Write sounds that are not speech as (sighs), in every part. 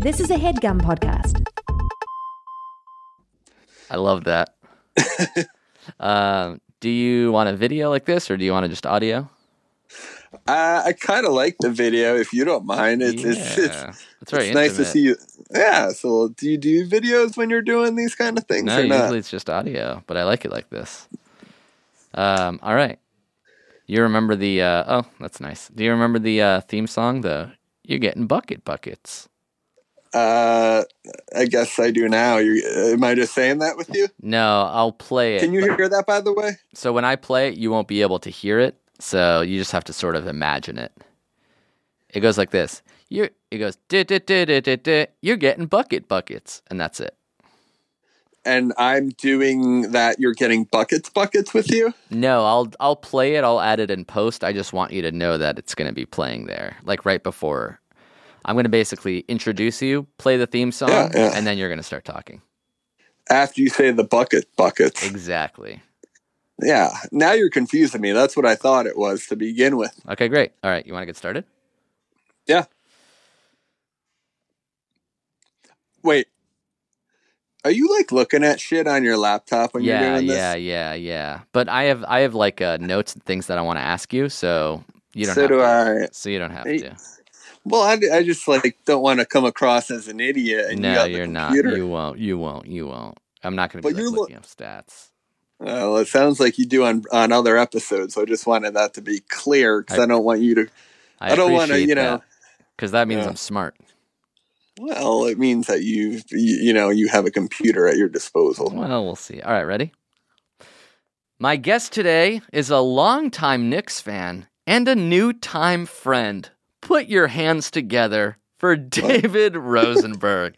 This is a headgum podcast. I love that. (laughs) um, do you want a video like this, or do you want to just audio? Uh, I kind of like the video, if you don't mind. It's it's, it's, It's very it's nice to see you. Yeah. So, do you do videos when you're doing these kind of things No, or not? usually it's just audio, but I like it like this. Um, all right. You remember the? Uh, oh, that's nice. Do you remember the uh, theme song? The you're getting bucket buckets. Uh, I guess I do now. You, am I just saying that with you? No, I'll play it. Can you but- hear that, by the way? So when I play it, you won't be able to hear it. So you just have to sort of imagine it. It goes like this. You it goes "Duh, duh, duh, duh, duh, duh. you're getting bucket buckets, and that's it. And I'm doing that. You're getting buckets, buckets with you. No, I'll I'll play it. I'll add it in post. I just want you to know that it's going to be playing there, like right before. I'm going to basically introduce you, play the theme song, Yeah, yeah. and then you're going to start talking. After you say the bucket, buckets. Exactly. Yeah. Now you're confusing me. That's what I thought it was to begin with. Okay, great. All right, you want to get started? Yeah. Wait. Are you like looking at shit on your laptop when yeah, you're doing this? yeah, yeah, yeah. But I have I have like uh, notes and things that I want to ask you, so you don't so have do to. I. So you don't have Hey, to. Well, I, I just like don't want to come across as an idiot. And you No, the you're not. You won't. You won't. You won't. I'm not going to be like, you're lo- looking up stats. Well, it sounds like you do on on other episodes. So I just wanted that to be clear because I- I, don't want you to. I, I don't wanna, you know- because that means Yeah. I'm smart. Well, it means that you you, you know you have a computer at your disposal. Well, we'll see. All right, ready? My guest today is a longtime Knicks fan and a new time friend. Put your hands together for David Rosenberg.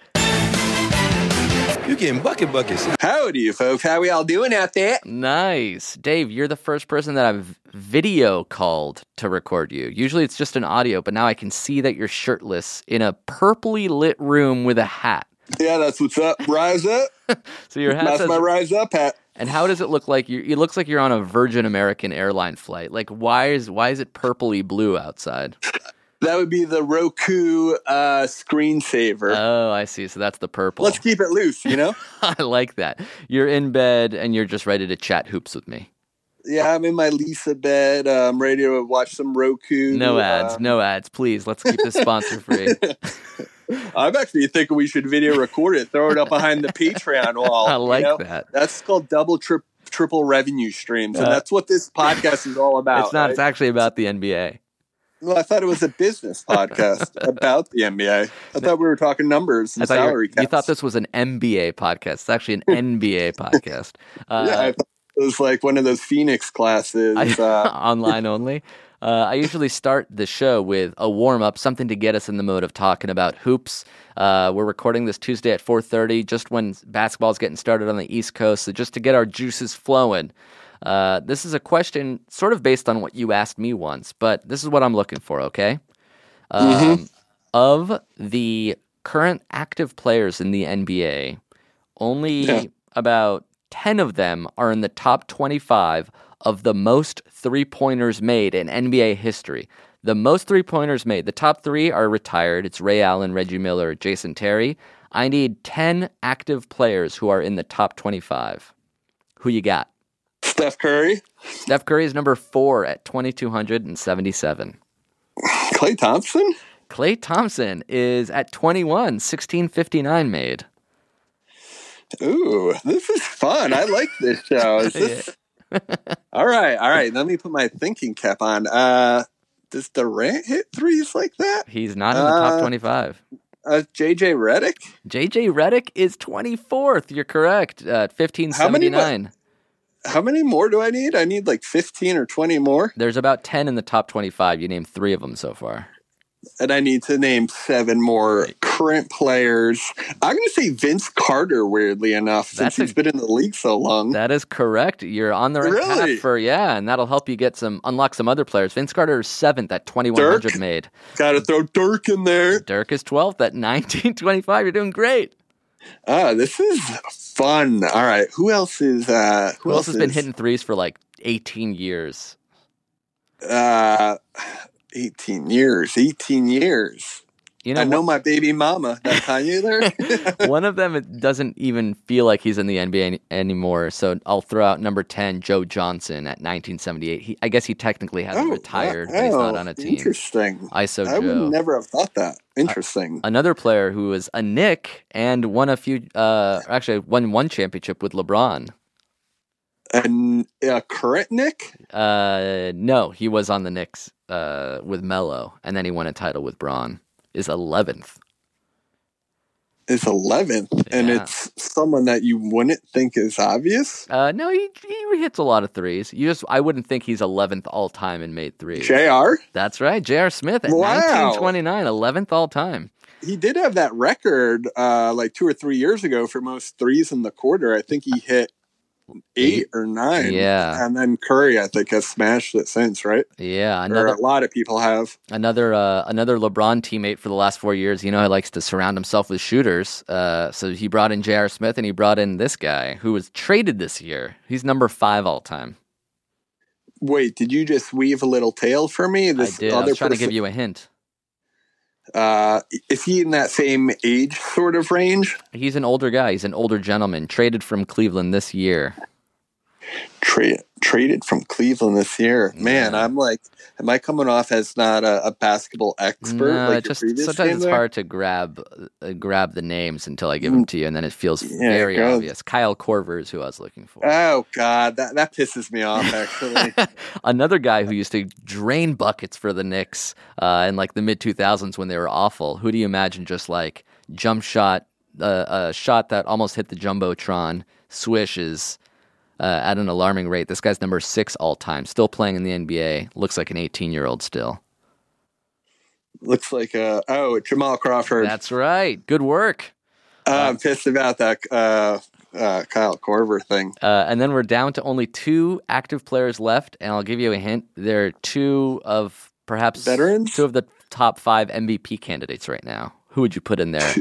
You getting bucket buckets. Howdy, you folks. How we all doing out there? Nice. Dave, you're the first person that I've video called to record you. Usually it's just an audio, but now I can see that you're shirtless in a purpley lit room with a hat. Yeah, that's what's up. Rise up. (laughs) So your hat That's says my rise up hat. And how does it look like you it looks like you're on a Virgin American airline flight. Like why is why is it purpley blue outside? That would be the Roku uh, screensaver. Oh, I see. So that's the purple. Let's keep it loose, you know? (laughs) I like that. You're in bed and you're just ready to chat hoops with me. yeah, I'm in my Leesa bed. Uh, I'm ready to watch some Roku. No ads, Uh, no ads, please. Let's keep this sponsor free. (laughs) (laughs) I'm actually thinking we should video record it, throw it up behind the Patreon wall. I you like know? that. That's called double trip triple revenue streams, and Uh, that's what this podcast is all about. it's not. right? It's actually about the NBA. Well, I thought it was a business (laughs) podcast about the NBA. I thought we were talking numbers and salary you thought this was an MBA podcast. It's actually an (laughs) NBA podcast. Uh, (laughs) yeah, I thought it was like one of those Phoenix classes. I- uh, online only. Uh, I usually start the show with a warm up, something to get us in the mode of talking about hoops. Uh, we're recording this Tuesday at 4:30, just when basketball's getting started on the East Coast, so just to get our juices flowing. Uh, this is a question sort of based on what you asked me once, but this is what I'm looking for. Okay, um, of the current active players in the NBA, only Yeah. about 10 of them are in the top 25 of the most three pointers made in NBA history. The most three pointers made. The top three are retired. It's Ray Allen, Reggie Miller, Jason Terry. I need 10 active players who are in the top 25. Who you got? Steph Curry, Steph Curry is number four at 2,277. Klay Thompson. Klay Thompson is at 21, 1659 made. Ooh, this is fun. I like this show. Is (laughs) this... (laughs) all right, all right. Let me put my thinking cap on. Uh, does Durant hit threes like that? He's not in the top Uh, 25. Uh, JJ Redick. JJ Redick is 24th. You're correct. Uh, many 1579. How many more do I need? I need like fifteen or twenty more, There's about 10 in the top 25. You named three of them so far. and I need to name seven more current players. I'm going to say Vince Carter. Weirdly enough, since a- he's been in the league so long. That is correct. You're on the right Really? path for, yeah, and that'll help you get some, unlock some other players. Vince Carter is seventh at 2100 Dirk? made. Got to throw Dirk in there. Dirk is 12th at 1925. You're doing great. Ah, this is fun. All right, who else is? Uh, Who else has been hitting threes for like 18 years? Uh, eighteen years. Eighteen years. You know, I know my baby mama. That Kanye there. (laughs) one of them it doesn't even feel like he's in the NBA any- anymore. So I'll throw out number ten, Joe Johnson at 1978. He, I guess he technically hasn't retired, but he's not oh, on a team. Interesting. ISO I would never have thought that. Interesting. Another player who was a Nick and won a few, uh, actually won one championship with LeBron. and uh, current Nick. Uh, no, he was on the Knicks uh, with Melo, and then he won a title with Bron. Is 11th. is 11th, and it's someone that you wouldn't think is obvious. Uh, no, he, he hits a lot of threes. You just I wouldn't think he's 11th all time in made threes. JR, That's right, Jr. Smith at Wow. 1929, 11th all time. he did have that record uh, like two or three years ago for most threes in the quarter. I think he hit eight or nine. Yeah. And then Curry, I think, has smashed it since, right? Yeah, Or a lot of people have. another uh, another LeBron teammate for the last four years. You know, he likes to surround himself with shooters. Uh, so he brought in J.R. Smith and he brought in this guy who was traded this year. He's number five all time. Wait, did you just weave a little tail for me? I This did. I was trying to give you a hint. Uh, is he in that same age sort of range? He's an older guy. He's an older gentleman. Traded from Cleveland this year. Tra- traded from Cleveland this year. Man, Yeah. I'm like, am I coming off as not a, a basketball expert? No, like just sometimes it's there? hard to grab uh, grab the names until I give them to you, and then it feels Yeah, very go. obvious. Kyle Korver is who I was looking for. Oh God, that that pisses me off. (laughs) Actually, Another guy who used to drain buckets for the Knicks uh, in like the mid 2000s when they were awful. Who do you imagine just like jump shot, uh, a shot that almost hit the jumbotron, swishes uh, at an alarming rate? This guy's number six all time, still playing in the NBA. Looks like an 18 year old still. looks like uh oh Jamal Crawford. That's right. Good work. Uh, I'm pissed about that uh, uh, Kyle Korver thing. Uh, and then we're down to only two active players left, and I'll give you a hint. They're two of perhaps Veterans? two of the top five MVP candidates right now. Who would you put in there?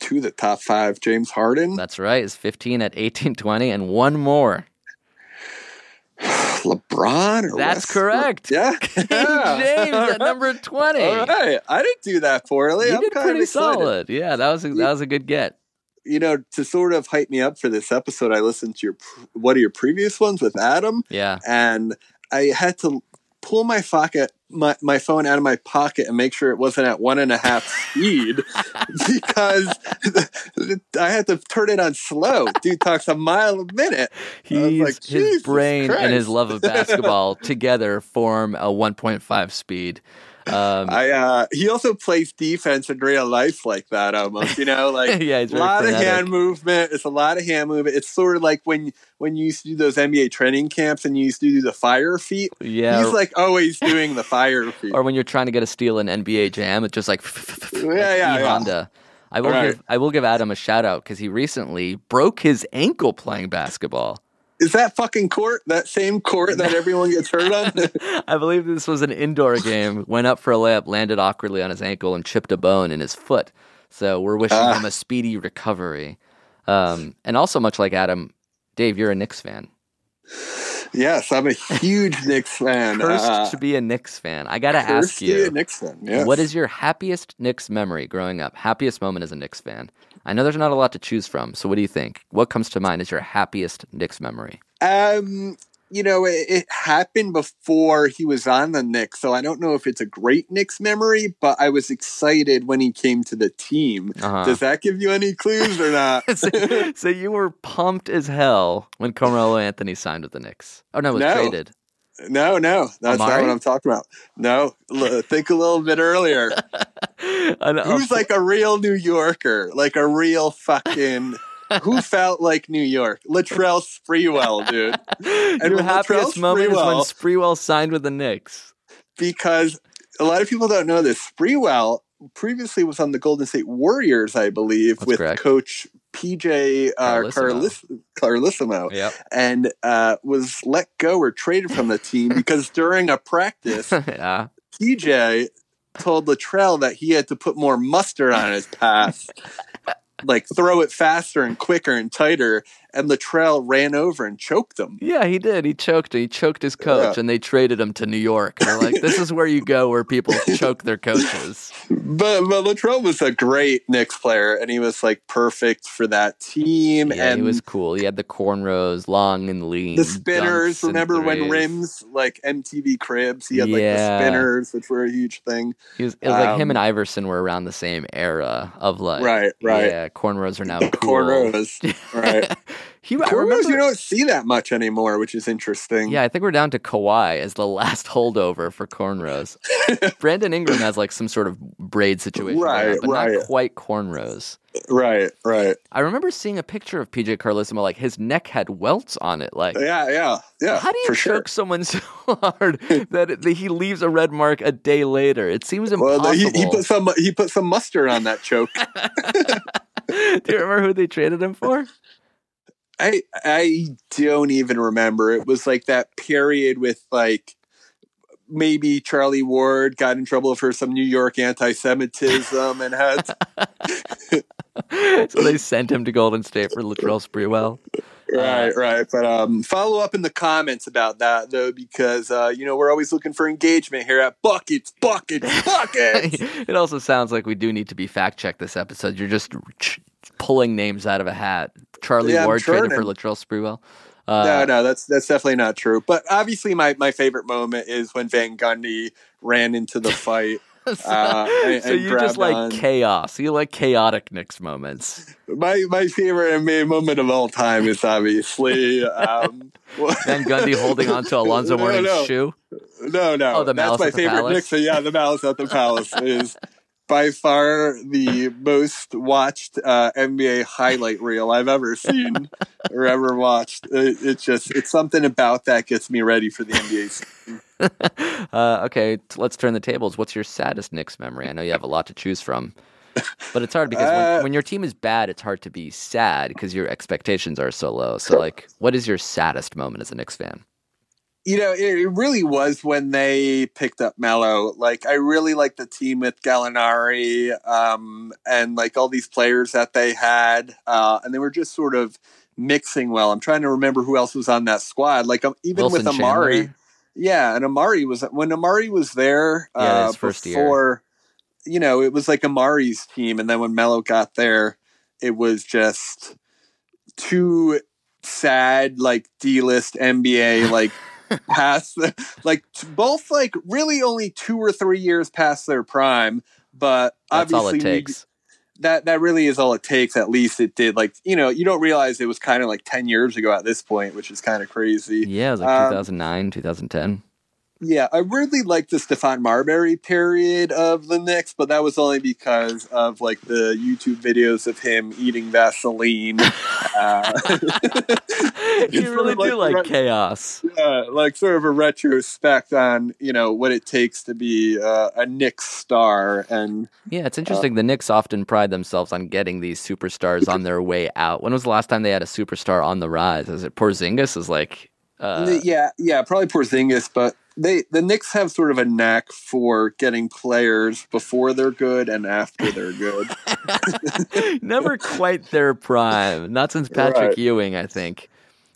To the top five, James Harden, That's right. Is 15 at 18 20 and one more. (sighs) LeBron. Or That's Westbrook? correct. Yeah, (laughs) King James at (laughs) number 20. All right, I didn't do that poorly. You I'm did kind pretty excited. solid. Yeah, that was a, that was a good get. You know, to sort of hype me up for this episode, I listened to your one of your previous ones with Adam, Yeah. and I had to pull my pocket my, my phone out of my pocket and make sure it wasn't at one and a half speed (laughs) because (laughs) I had to turn it on slow. Dude talks a mile a minute. He's, like, his "Jesus brain and his love of basketball (laughs) together form a 1.5 speed. Um, I uh he also plays defense in real life like that almost, you know, (laughs) like yeah, a lot of hand movement. It's a lot of hand movement. It's sort of like when when you used to do those NBA training camps and you used to do the fire feet. Yeah, He's like always (laughs) doing the fire feet. or when you're trying to get a steal in NBA Jam, it's just like, (laughs) Yeah, yeah, E yeah. Honda. I will Right. give I will give Adam a shout out because he recently broke his ankle playing basketball. Is that fucking court? That same court that everyone gets hurt on? (laughs) I believe this was an indoor game. Went up for a layup, landed awkwardly on his ankle, and chipped a bone in his foot. So we're wishing Ah. him a speedy recovery. Um, and also, much like Adam, Dave, you're a Knicks fan. yes, I'm a huge Knicks fan. (laughs) Cursed Uh, to be a Knicks fan. I gotta ask to be a you, Knicks fan. Yes. what is your happiest Knicks memory growing up? Happiest moment as a Knicks fan? I know there's not a lot to choose from. So, what do you think? What comes to mind as your happiest Knicks memory? Um, you know, it, it happened before he was on the Knicks, so I don't know if it's a great Knicks memory, but I was excited when he came to the team. Uh-huh. Does that give you any clues or not? (laughs) so, (laughs) so you were pumped as hell when Carmelo Anthony signed with the Knicks. Oh no, it was No. traded. no, no, that's Amar'e? not what I'm talking about. No, l- think a little bit earlier. (laughs) (laughs) An- Who's like a real New Yorker? Like a real fucking. Who (laughs) felt like New York? Latrell Sprewell, dude. (laughs) your when happiest Latrell moment is when Sprewell- Spreewell signed with the Knicks. because a lot of people don't know this. Sprewell previously was on the Golden State Warriors, I believe, That's with correct. Coach PJ uh, Carlesimo. Carlesimo, Yep. and uh, was let go or traded from the team because during a practice, yeah. PJ told Latrell that he had to put more mustard on his pass. (laughs) Like throw it faster and quicker and tighter, and Latrell ran over and choked him. Yeah, he did. He choked. He choked his coach, Yeah. and they traded him to New York. They're like, "This is where you go, where people (laughs) choke their coaches." But but Latrell was a great Knicks player, and he was like perfect for that team. Yeah, and he was cool. He had the cornrows, long and lean. the spinners. Remember when. Rims like MTV Cribs? He had like the spinners, which were a huge thing. He was, it was like him Um, and Iverson were around the same era of like, Right, right. Yeah, cornrows are now (laughs) cool. Cornrows, right? (laughs) he, I Cornrows remember, you don't see that much anymore, which is interesting. Yeah, I think we're down to Kawhi as the (laughs) last holdover for cornrows. (laughs) Brandon Ingram has like some sort of braid situation, Right, but right. not quite cornrows. right, right. I remember seeing a picture of PJ Carlesimo, like his neck had welts on it. Like, Yeah, yeah, yeah. how do you choke sure? someone (laughs) so hard that, it- that he leaves a red mark a day later? It seems impossible. Well, he, he put some he put some mustard on that choke. do you remember who they traded him for? I I don't even remember. It was like that period with like maybe Charlie Ward got in trouble for some New York anti-Semitism and had (laughs) so they sent him to Golden State for Latrell Sprewell. right, right. But um, follow up in the comments about that though, because uh, you know we're always looking for engagement here at Buckets, Buckets, (laughs) Buckets. it also sounds like we do need to be fact checked this episode. You're just pulling names out of a hat. Charlie Yeah, Ward traded for. Latrell Sprewell. no, Uh, no, that's that's definitely not true. But obviously, my my favorite moment is when Van Gundy ran into the fight. (laughs) so, Uh, and- so and you just like on- chaos. You like chaotic Knicks moments. My my favorite NBA moment of all time is obviously um, (laughs) Van Gundy holding on to Alonzo (laughs) No, Mourning's no. shoe. No, no, Oh, the that's my favorite? Knicks. So yeah, the Malice at the Palace is by far the most watched uh, NBA highlight reel I've ever seen (laughs) or ever watched. It, it's just it's something about that gets me ready for the NBA. season. (laughs) Uh, okay, let's turn the tables. What's your saddest Knicks memory? I know you have a lot to choose from, but it's hard because when, Uh, when your team is bad, it's hard to be sad because your expectations are so low. So, like, what is your saddest moment as a Knicks fan? You know, it, really was when they picked up Melo. Like, I really liked the team with Gallinari um, and like all these players that they had, uh, and they were just sort of mixing well. I'm trying to remember who else was on that squad. Like, um, even Wilson with Amar'e, Chandler? yeah, and Amar'e was when Amar'e was there. Yeah, uh, first year. before, you know, it was like Amar'e's team, and then when Melo got there, it was just too sad, like D-list NBA, like past the, like t- both like really only two or three years past their prime, but That's obviously we- that that really is all it takes. At least it did. Like you know, you don't realize it was kind of like ten years ago at this point, which is kind of crazy. Yeah, it was like Um, 2009, 2010. Yeah, I really liked the Stephon Marbury period of the Knicks, but that was only because of like the YouTube videos of him eating Vaseline. uh, (laughs) you sort really of do like re- chaos. yeah, like sort of a retrospect on you know what it takes to be uh, a Knicks star, and Yeah, it's interesting. the Knicks often pride themselves on getting these superstars on their way out. When was the last time they had a superstar on the rise? Is it Porzingis? Is like, uh, yeah, yeah, probably Porzingis, but they the Knicks have sort of a knack for getting players before they're good and after they're good. (laughs) never quite their prime. Not since Patrick Right. Ewing, I think.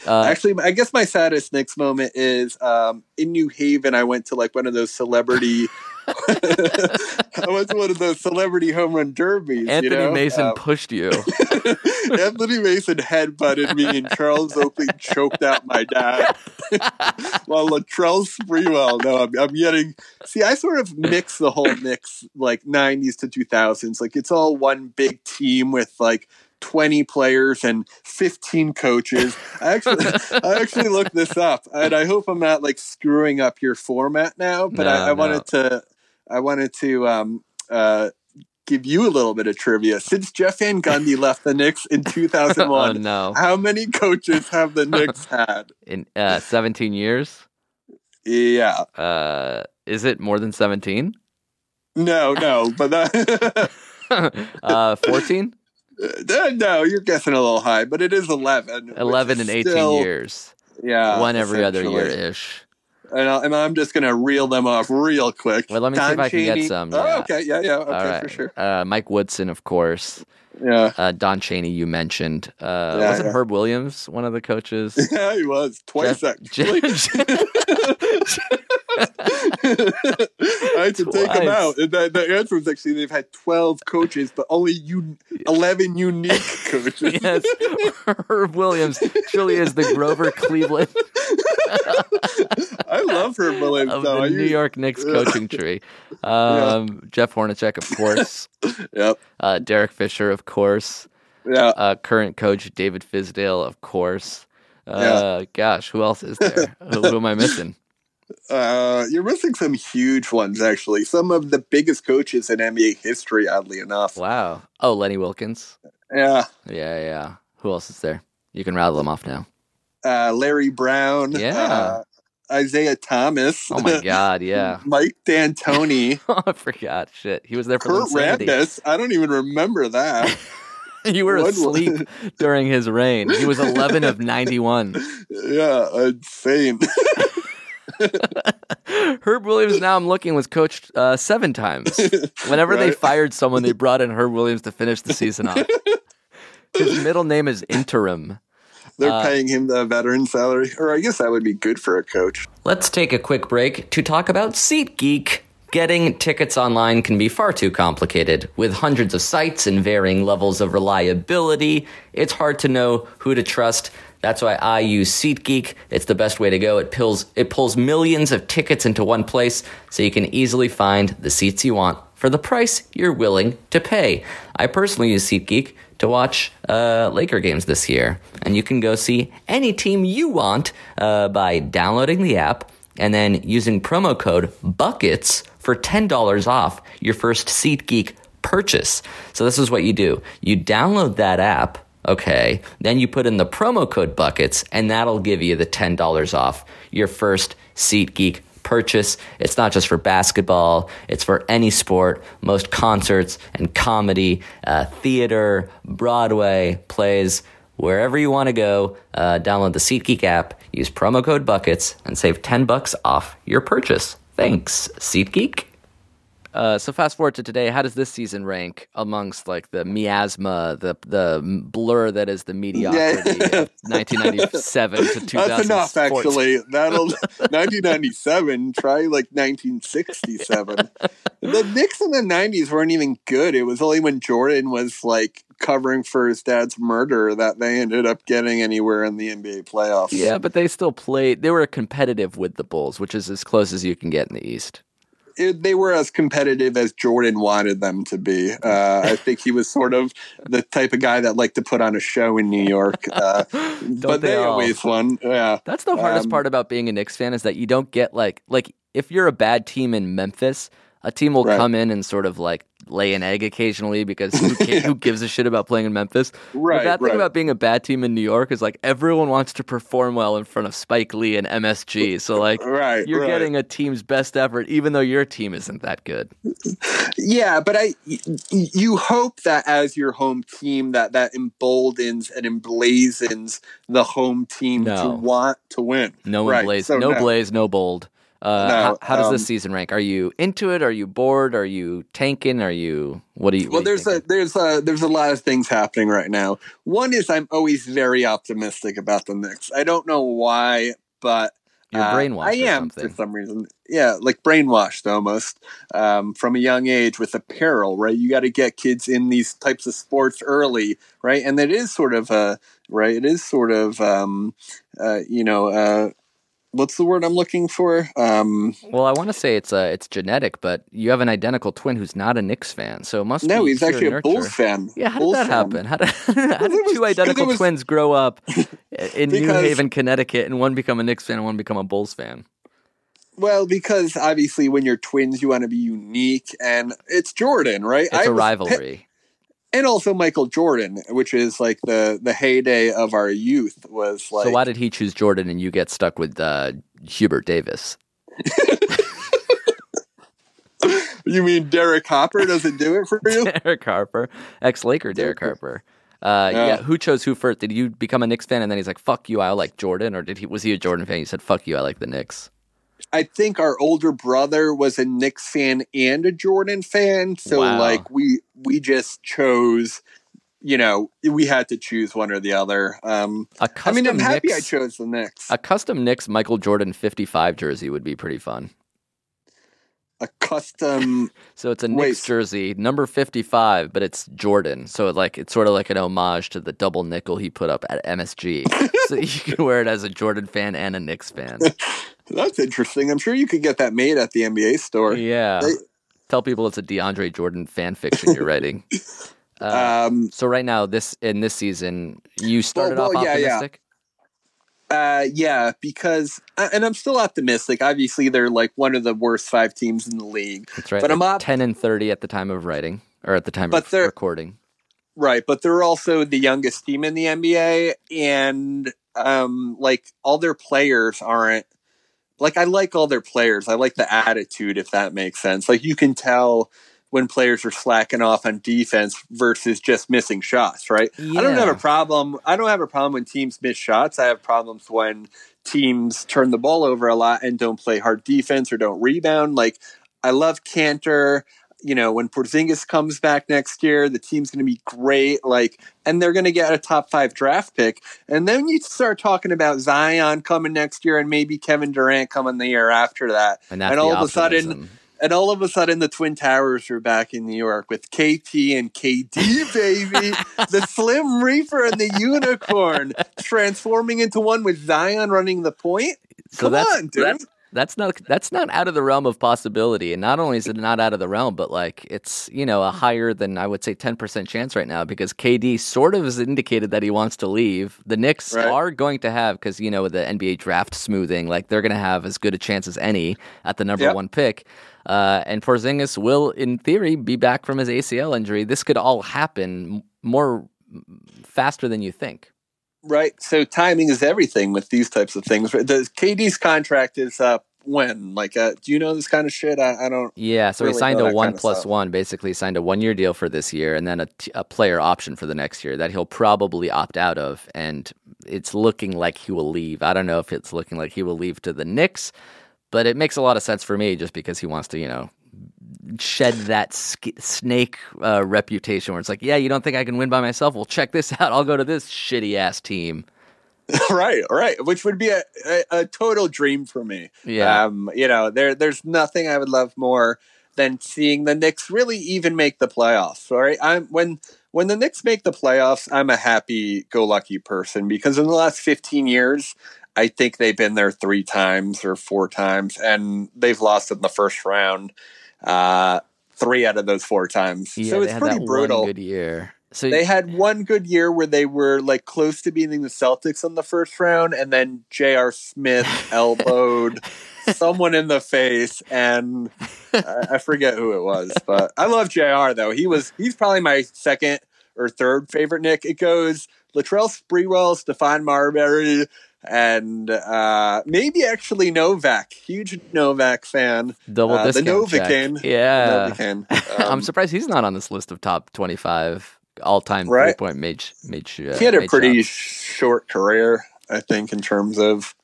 Uh, Actually, I guess my saddest Knicks moment is um, in New Haven. I went to like one of those celebrity. (laughs) I to one of those celebrity home run derbies. Anthony you know? Mason Um, pushed you. (laughs) Anthony Mason headbutted me, and Charles Oakley choked out my dad. (laughs) While Latrell Sprewell, no, I'm, I'm getting. See, I sort of mix the whole mix, like '90s to 2000s. Like it's all one big team with like 20 players and 15 coaches. I actually, I actually looked this up, and I hope I'm not like screwing up your format now. But No, I, I no. wanted to, I wanted to. um uh give you a little bit of trivia. Since Jeff Van Gundy (laughs) left the Knicks in oh 2001, no! how many coaches have the Knicks (laughs) had? In uh, 17 years, Yeah. uh, is it more than 17? No, no, but that, (laughs) uh, 14? no, you're guessing a little high, but it is 11. 11 is and 18 still- years. Yeah. One every other year ish. And, i and I'm just gonna reel them off real quick. Well, let me see Don if I can get some, Oh, okay, yeah, yeah, okay, right. for sure. Uh, Mike Woodson, of course. Yeah, Uh, Don Chaney, you mentioned. Uh, Yeah, wasn't yeah. Herb Williams one of the coaches? (laughs) yeah, he was twice Jeff- actually. (laughs) I had to take Twice. them out. And The, the answer was actually they've had 12 coaches, but only 11 unique (laughs) coaches. yes, Herb Williams truly is the Grover Cleveland I love Herb Williams. of though. the New York Knicks coaching tree. Um, Jeff Hornacek, of course. (laughs) Yep. Uh, Derek Fisher, of course. Yeah. Uh, current coach David Fizdale, of course. Uh, Gosh, who else is there? who, who am I missing? (laughs) Uh, you're missing some huge ones, actually. Some of the biggest coaches in NBA history, oddly enough. Wow. Oh, Lenny Wilkens. Yeah. Yeah, yeah. Who else is there? You can rattle them off now. Uh, Larry Brown. Yeah. Uh, Isiah Thomas. Oh my (laughs) God, yeah. Mike D'Antoni. (laughs) I forgot. Shit, he was there for Kurt Linsanity. Rambis. I don't even remember that. (laughs) You were One- asleep during his reign. He was 11 of 91. yeah, insane. Herb Williams, now I'm looking, was coached uh, seven times. Whenever they fired someone, they brought in Herb Williams to finish the season off. His middle name is Interim. They're Uh, paying him the veteran salary. Or I guess that would be good for a coach. Let's take a quick break to talk about SeatGeek. Getting tickets online can be far too complicated. With hundreds of sites and varying levels of reliability, it's hard to know who to trust. That's why I use SeatGeek. It's the best way to go. It pulls, it pulls millions of tickets into one place so you can easily find the seats you want for the price you're willing to pay. I personally use SeatGeek to watch uh, Laker games this year. And you can go see any team you want uh, by downloading the app and then using promo code BUCKETS for $10 off your first SeatGeek purchase. So this is what you do. You download that app, okay, then you put in the promo code BUCKETS and that'll give you the $10 off your first SeatGeek purchase. It's not just for basketball, it's for any sport, most concerts and comedy, uh, theater, Broadway, plays, wherever you want to go. Uh, download the SeatGeek app, use promo code BUCKETS, and save 10 bucks off your purchase. Thanks, SeatGeek. Uh, so fast forward to today. How does this season rank amongst like the miasma, the the blur that is the mediocrity Yeah. of (laughs) 1997 to 2000? That's enough, actually. That'll (laughs) 1997. Try like 1967. (laughs) the Knicks in the 90s weren't even good. It was only when Jordan was like covering for his dad's murder that they ended up getting anywhere in the NBA playoffs. Yeah, but they still played. They were competitive with the Bulls, which is as close as you can get in the East. It, they were as competitive as Jordan wanted them to be. Uh, I think he was sort of the type of guy that liked to put on a show in New York. Uh, (laughs) but they they, always won. Yeah. That's the hardest Um, part about being a Knicks fan is that you don't get like like if you're a bad team in Memphis, a team will Right. come in and sort of like lay an egg occasionally because who, (laughs) who gives a shit about playing in Memphis? Right, the Right, bad thing right. about being a bad team in New York is like everyone wants to perform well in front of Spike Lee and MSG. So like Right, you're getting a team's best effort even though your team isn't that good. Yeah, but I you hope that as your home team, that that emboldens and emblazons the home team No. to want to win. No blaze, so no, blaze, no bold. Uh, No, how, how does this um, season rank? Are you into it? Are you bored? Are you tanking? Are you what do you? Well, you there's a there's a there's a lot of things happening right now. One is I'm always very optimistic about the Knicks. I don't know why, but You're uh, brainwashed I am for some reason. Yeah, like brainwashed almost um, from a young age with apparel. Right, you got to get kids in these types of sports early, right? And it is sort of a right. It is sort of um, uh, you know. What's the word I'm looking for? Um, Well, I want to say it's uh, it's genetic, but you have an identical twin who's not a Knicks fan, so it must no, be he's actually a. Bulls fan. Yeah, how Bulls did that fan. happen? How did, (laughs) how did was- two identical was- twins grow up (laughs) in New Haven, Connecticut, and one become a Knicks fan and one become a Bulls fan? Well, because obviously when you're twins, you want to be unique, and it's Jordan, right? It's a a rivalry. And also Michael Jordan, which is like the the heyday of our youth. Was like so why did he choose Jordan and you get stuck with uh, Hubert Davis? (laughs) you mean Derek Harper doesn't do it for (laughs) you? Derek Harper, ex Laker Derek Harper. Uh, yeah. Yeah. who chose who first? Did you become a Knicks fan and then he's like, "Fuck you, I like Jordan," or did he was he a Jordan fan? He said, "Fuck you, I like the Knicks." I think our older brother was a Knicks fan and a Jordan fan, so Wow. like we we just chose. You know, we had to choose one or the other. Um, I mean, I'm happy Knicks, I chose the Knicks. a custom Knicks Michael Jordan 55 jersey would be pretty fun. A custom, (laughs) So it's a Wait. Knicks jersey, number 55, but it's Jordan. So it like it's sort of like an homage to the double nickel he put up at MSG. (laughs) so you can wear it as a Jordan fan and a Knicks fan. (laughs) that's interesting. I'm sure you could get that made at the NBA store. Yeah. They- Tell people it's a DeAndre Jordan fan fiction you're writing. (laughs) Uh, Um, so right now, this in this season, you started well, off yeah, yeah. optimistic. Uh, yeah, because uh, and I'm still optimistic. Obviously, they're like one of the worst five teams in the league, That's right. But I'm They're ten and thirty at the time of writing, or at the time But of they're- recording. right? But they're also the youngest team in the NBA, and um, like all their players aren't like I like all their players. I like the attitude, if that makes sense. Like you can tell when players are slacking off on defense versus just missing shots, right? I don't have a problem. I don't have a problem when teams miss shots. I have problems when teams turn the ball over a lot and don't play hard defense or don't rebound. Like I love Kanter. You know, when Porzingis comes back next year, the team's going to be great. Like, and they're going to get a top five draft pick. And then you start talking about Zion coming next year and maybe Kevin Durant coming the year after that. And that's and all of a sudden, and all of a sudden, the Twin Towers are back in New York with KT and KD, (laughs) baby. the Slim Reaper and the Unicorn transforming into one with Zion running the point. So Come that's, on, dude. That's, that's not that's not out of the realm of possibility. And not only is it not out of the realm, but like it's you know a higher than I would say ten percent chance right now because KD sort of has indicated that he wants to leave. The Knicks Right. are going to have because you know with the NBA draft smoothing, like they're going to have as good a chance as any at the number Yep. one pick. Uh, and Porzingis will, in theory, be back from his ACL injury. This could all happen more faster than you think. Right. So timing is everything with these types of things. The KD's contract is up when? Like, uh, do you know this kind of shit? I, I don't. Yeah, so he signed a one kind of one, basically signed a one year deal for this year, and then a, t- a player option for the next year that he'll probably opt out of. And it's looking like he will leave. I don't know if it's looking like he will leave to the Knicks, but it makes a lot of sense for me just because he wants to, you know, shed that sk- snake uh, reputation where it's like, yeah, you don't think I can win by myself? Well, check this (laughs) out. I'll go to this shitty ass team. (laughs) right. Right. Which would be a, a, a total dream for me. Yeah. Um, you know, there there's nothing I would love more than seeing the Knicks really even make the playoffs. All right. I'm when when the Knicks make the playoffs, I'm a happy go lucky person because in the last 15 years, I think they've been there three times or four times, and they've lost in the first round. Uh, three out of those four times. yeah, so it's pretty that brutal. good year. So They had one good year where they were like close to beating the Celtics in the first round, and then J.R. Smith (laughs) elbowed someone in the face, and I, I forget who it was, but I love J.R. though. He was he's probably my second or third favorite Nick. It goes Latrell Sprewell, Stephon Marbury, and uh, maybe actually Novak. Huge Novak fan. double uh, the. Novocaine. Yeah. Novocaine. (laughs) I'm Um, surprised he's not on this list of top 25 all time Right. three point made sh- made sh- uh, he had a pretty short career, I think, in terms of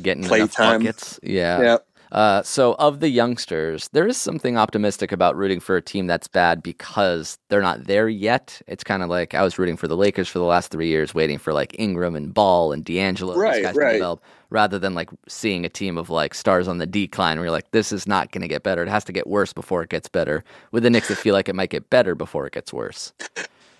getting play enough time. buckets. Yeah. yeah. Uh, so of the youngsters, there is something optimistic about rooting for a team that's bad because they're not there yet. It's kind of like I was rooting for the Lakers for the last three years, waiting for like Ingram and Ball and D'Angelo, Right, guys to develop, rather than like seeing a team of like stars on the decline where you're like, this is not going to get better. It has to get worse before it gets better. With the Knicks, I feel like it might get better before it gets worse.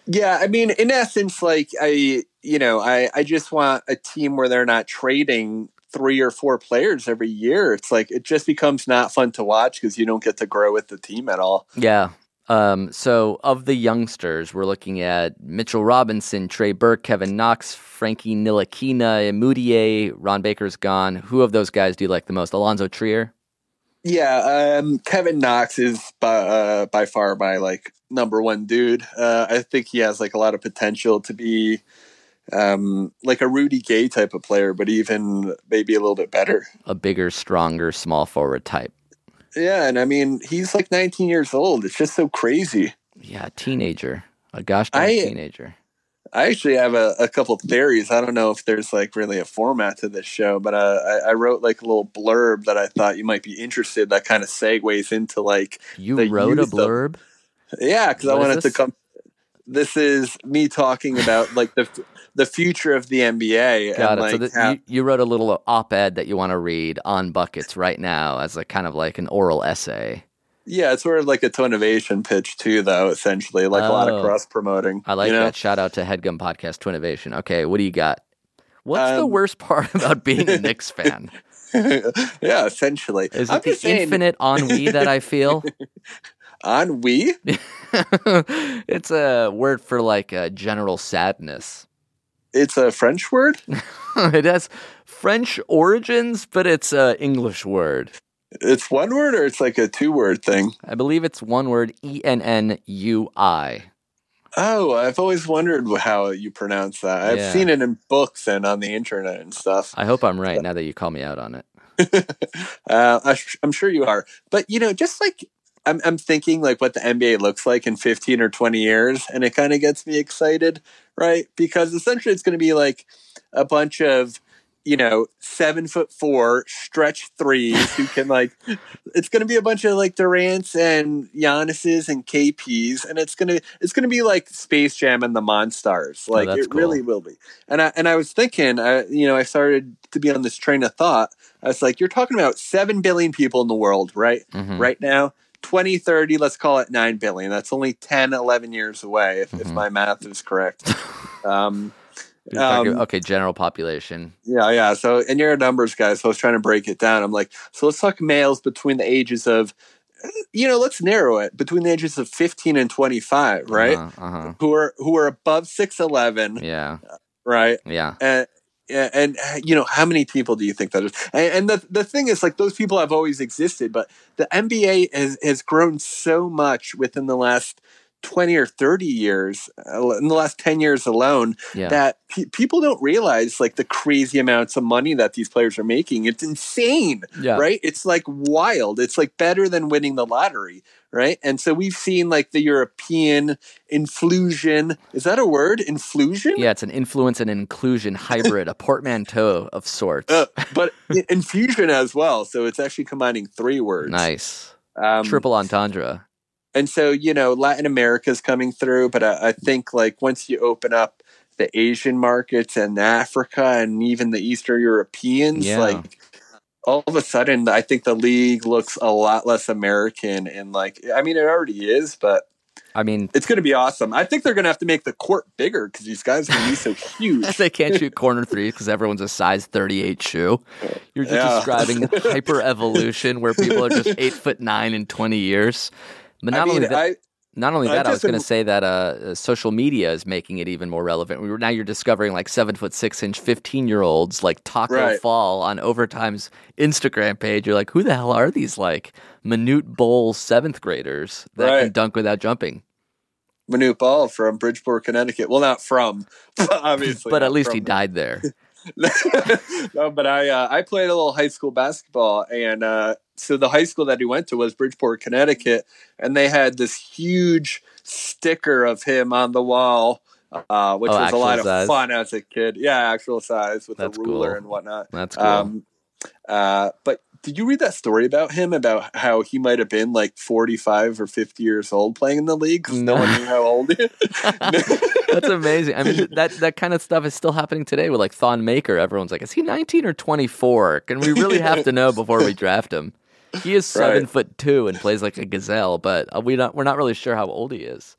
Yeah, I mean, in essence, like I, you know, I, I just want a team where they're not trading three or four players every year. It's like it just becomes not fun to watch because you don't get to grow with the team at all. Yeah. Um, so of the youngsters, we're looking at Mitchell Robinson, Trey Burke, Kevin Knox, Frankie Ntilikina, Mudiay, Ron Baker's gone. Who of those guys do you like the most? Alonzo Trier? Yeah, um, Kevin Knox is by, uh, by far my like number one dude. Uh, I think he has like a lot of potential to be um, like a Rudy Gay type of player, but even maybe a little bit better. A bigger, stronger, small forward type. Yeah, and I mean he's like 19 years old. It's just so crazy. Yeah, teenager. A gosh darn I- teenager. I actually have a, a couple theories. I don't know if there's like really a format to this show, but uh, I, I wrote like a little blurb that I thought you might be interested. That kind of segues into like You the wrote a youth of- blurb. yeah, because I wanted this? to come. This is me talking about like the the future of the NBA. Got and, it. So like, that how- you, you wrote a little op-ed that you want to read on buckets right now as a kind of like an oral essay. yeah, it's sort of like a Tonovation pitch too, though. Essentially, like a lot Oh. of cross promoting. I like you know? that. Shout out to Headgum Podcast Twinnovation. Okay, what do you got? What's the Um, worst part (laughs) about being a Knicks (laughs) fan? yeah, essentially. Is I'm it the saying, infinite ennui that I feel? (laughs) ennui? it's a word for like a general sadness. It's a French word. (laughs) it has French origins, but it's an English word. It's one word, or it's like a two word thing. I believe it's one word E N N U I. Oh, I've always wondered how you pronounce that. I've Yeah. seen it in books and on the internet and stuff. I hope I'm right now that you call me out on it. (laughs) uh, I sh- I'm sure you are. But you know, just like I'm, I'm thinking like what the NBA looks like in 15 or 20 years, and it kind of gets me excited, right? Because essentially, it's going to be like a bunch of you know seven foot four stretch threes who can like. (laughs) It's going to be a bunch of like Durant's and Giannis's and KP's, and it's gonna it's gonna be like Space Jam and the Monstars. Like that's it really will be. And I and I was thinking, I you know, I started to be on this train of thought. I was like, you're talking about 7 billion people in the world, right? Mhm. Right now, 2030, let's call it 9 billion. That's only 10, 11 years away, if, if Mhm. my math is correct. (laughs) um, Um, okay, general population. yeah, yeah. So, and you're a numbers guy, so I was trying to break it down. I'm like, so let's talk males between the ages of, you know, let's narrow it between the ages of 15 and 25, right? Uh huh. Who are who are above 6'11, Yeah. right? Yeah. and and uh, you know how many people do you think that is? And, and the the thing is like those people have always existed but the nba has has grown so much within the last 20 or 30 years uh, in the last 10 years alone Yeah. that pe- people don't realize like the crazy amounts of money that these players are making it's insane yeah. right it's like wild it's like better than winning the lottery right and so we've seen like the european influsion is that a word influsion Yeah, it's an influence and inclusion hybrid, a portmanteau of sorts. Uh, but infusion as well. So it's actually combining three words. nice. Um, Triple entendre. And so, you know, Latin america is coming through, but I, I think like once you open up the Asian markets and Africa and even the Eastern Europeans, Yeah. like all of a sudden, I think the league looks a lot less American. And like, I mean, it already is, but I mean, it's going to be awesome. I think they're going to have to make the court bigger because these guys are going to be so (laughs) huge. they can't shoot (laughs) corner threes because everyone's a size 38 shoe. You're just Yeah. describing (laughs) hyper evolution where people are just eight foot nine in 20 years. But not I mean, only that, I, not only that, I was going to am- say that uh, social media is making it even more relevant. We were, now you're discovering like seven foot six inch 15 year olds like Tacko Right. Fall on Overtime's Instagram page. You're like, who the hell are these like Manute Bol seventh graders that can dunk without jumping? Manute Bol from Bridgeport, Connecticut. Well, not from, (laughs) obviously. but at least he from. died there. (laughs) no, but I uh, I played a little high school basketball, and uh, so the high school that he went to was Bridgeport, Connecticut, and they had this huge sticker of him on the wall, uh, which Oh, was a lot size? of fun as a kid. Yeah, actual size with That's a ruler cool. and whatnot. That's cool. Um, uh, but did you read that story about him about how he might have been like 45 or 50 years old playing in the league 'cause no No. one knew how old he (laughs) (laughs) That's amazing. I mean, that that kind of stuff is still happening today with like Thon Maker. Everyone's like, is he 19 or 24? Can we really have to know before we draft him? (laughs) He is seven Right. foot two and plays like a gazelle, but uh, we not we're not really sure how old he is.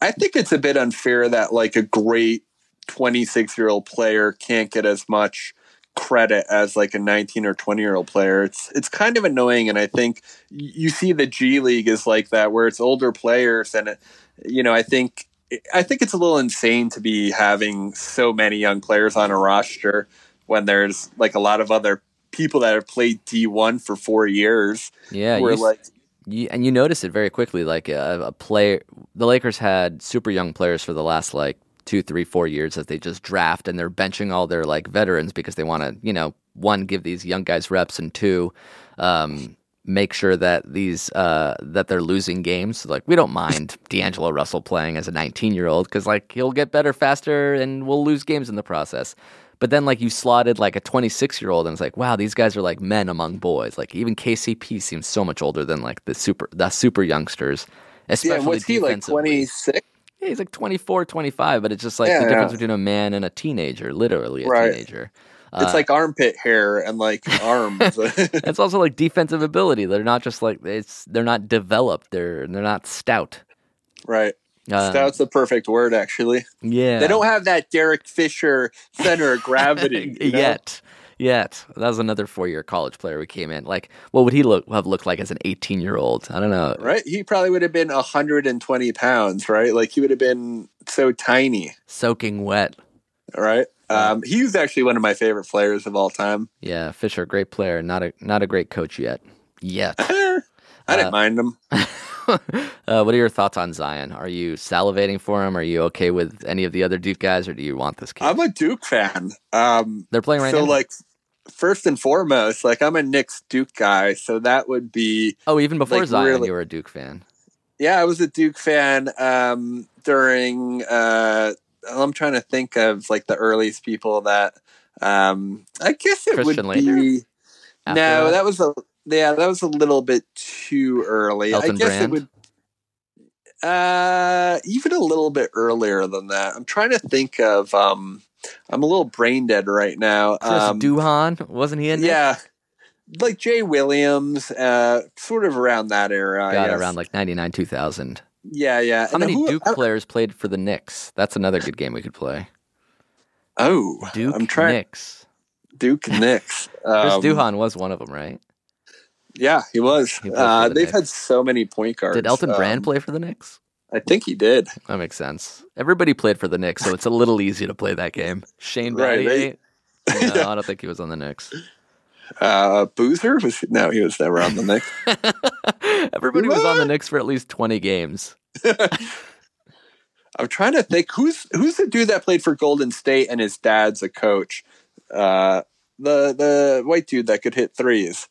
I think it's a bit unfair that like a great 26 year old player can't get as much credit as like a 19 or 20 year old player. It's it's kind of annoying, and I think you see the G League is like that, where it's older players, and it, you know I think I think it's a little insane to be having so many young players on a roster when there's like a lot of other people that have played D1 for four years. Yeah, where you, like you, and you notice it very quickly. Like a, a player, the Lakers had super young players for the last like two, three, four years that they just draft, and they're benching all their like veterans because they want to, you know, one give these young guys reps, and two, um, make sure that these uh, that they're losing games. Like we don't mind D'Angelo Russell playing as a 19 year old because like he'll get better faster and we'll lose games in the process. But then like you slotted like a 26 year old and it's like wow these guys are like men among boys. Like even KCP seems so much older than like the super the super youngsters. Especially Yeah, what's he like? Twenty six. Yeah, he's like 24, 25, but it's just like Yeah, the difference yeah. between a man and a teenager, literally a Right. teenager. It's Uh, like armpit hair and like (laughs) arms. (laughs) it's also like defensive ability. They're not just like it's they're not developed. They're they're not stout. right. Um, Stout's the perfect word, actually. Yeah. They don't have that Derek Fisher center of gravity (laughs) you know? yet. Yet. That was another four year college player who came in. Like, what would he look have looked like as an eighteen year old? I don't know. Right? He probably would have been 120 pounds, right? Like he would have been so tiny, Soaking wet. right? Um, he was actually one of my favorite players of all time. Yeah, Fisher, great player. Not a not a great coach yet. Yet. (laughs) I didn't mind him. (laughs) (laughs) uh, what are your thoughts on Zion? Are you salivating for him? Are you okay with any of the other Duke guys, or do you want this kid? I'm a Duke fan. Um, They're playing right so, now. like, first and foremost, like I'm a Knicks Duke guy, so that would be oh, even before like, Zion, really- you were a Duke fan. yeah. I was a Duke fan um, during. Uh, I'm trying to think of like the earliest people that. Um, I guess it Christian would Laettner? be. After no, that was a yeah, that was a little bit too early. Elton I guess Brand? it would. Uh, even a little bit earlier than that. I'm trying to think of. Um, I'm a little brain dead right now. Chris um, Duhon wasn't he in? yeah, like Jay Williams, uh, sort of around that era. I got around like ninety nine two thousand. yeah, yeah. How And many who- Duke uh, players played for the Knicks? That's another good game we could play. Oh, Duke I'm trying. Knicks. Duke Knicks. Chris Um, Duhon was one of them, right? Yeah, he was. He uh, the they've Knicks. had so many point guards. Did Elton Brand Um, play for the Knicks? I think he did. That makes sense. Everybody played for the Knicks, so it's a little easy to play that game. Shane Right, Battier? they- No, (laughs) I don't think he was on the Knicks. Uh, Boozer was no, he was never on the Knicks. (laughs) Everybody was on the Knicks for at least twenty games. (laughs) I'm trying to think who's who's the dude that played for Golden State and his dad's a coach. Uh, the the white dude that could hit threes.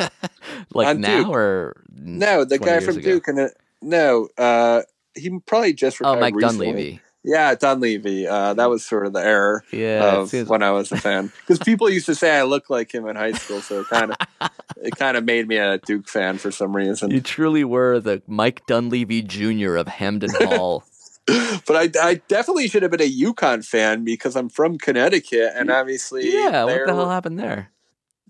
(laughs) Like On now Duke. or No, the guy from ago? Duke and it, no, uh, he probably just Oh, retired Mike recently. Dunleavy. Yeah, Dunleavy. Uh, that was sort of the error Yeah, of seems- when I was a fan because people used to say I looked like him in high school, so it kind of (laughs) it kind of made me a Duke fan for some reason. you truly were the Mike Dunleavy Jr. of Hamden Hall. (laughs) But I, I definitely should have been a UConn fan because I'm from Connecticut, and obviously, yeah, what the hell happened there?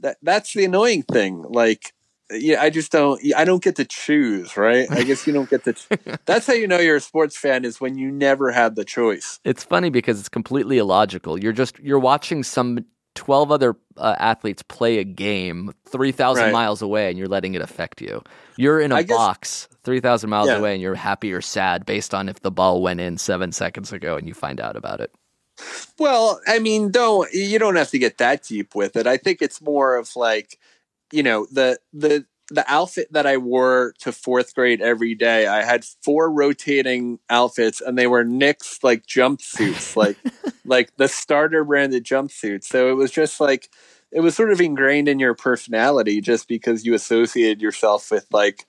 That that's the annoying thing. Like, yeah, I just don't. I don't get to choose, right? I guess you don't get to. (laughs) that's how you know you're a sports fan is when you never had the choice. It's funny because it's completely illogical. You're just you're watching some twelve other uh, athletes play a game three thousand Right. miles away, and you're letting it affect you. You're in a guess- box three thousand miles Yeah. away, and you're happy or sad based on if the ball went in seven seconds ago, and you find out about it. Well, I mean, don't you don't have to get that deep with it. I think it's more of like, you know, the the the outfit that I wore to fourth grade every day. I had four rotating outfits, and they were Knicks like jumpsuits, (laughs) like like the starter branded jumpsuits. So it was just like it was sort of ingrained in your personality, just because you associated yourself with like